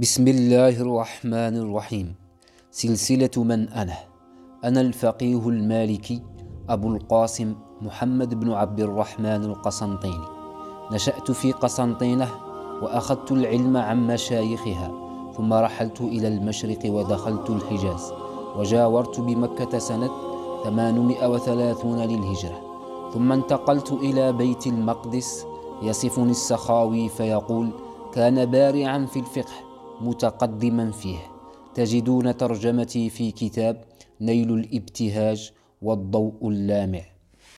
بسم الله الرحمن الرحيم سلسلة من أنا أنا الفقيه المالكي أبو القاسم محمد بن عبد الرحمن القسنطيني نشأت في قسنطينة وأخذت العلم عن مشايخها ثم رحلت إلى المشرق ودخلت الحجاز وجاورت بمكة سنة 830 للهجرة ثم انتقلت إلى بيت المقدس يصفني السخاوي فيقول كان بارعا في الفقه متقدما فيه. تجدون ترجمتي في كتاب نيل الابتهاج والضوء اللامع.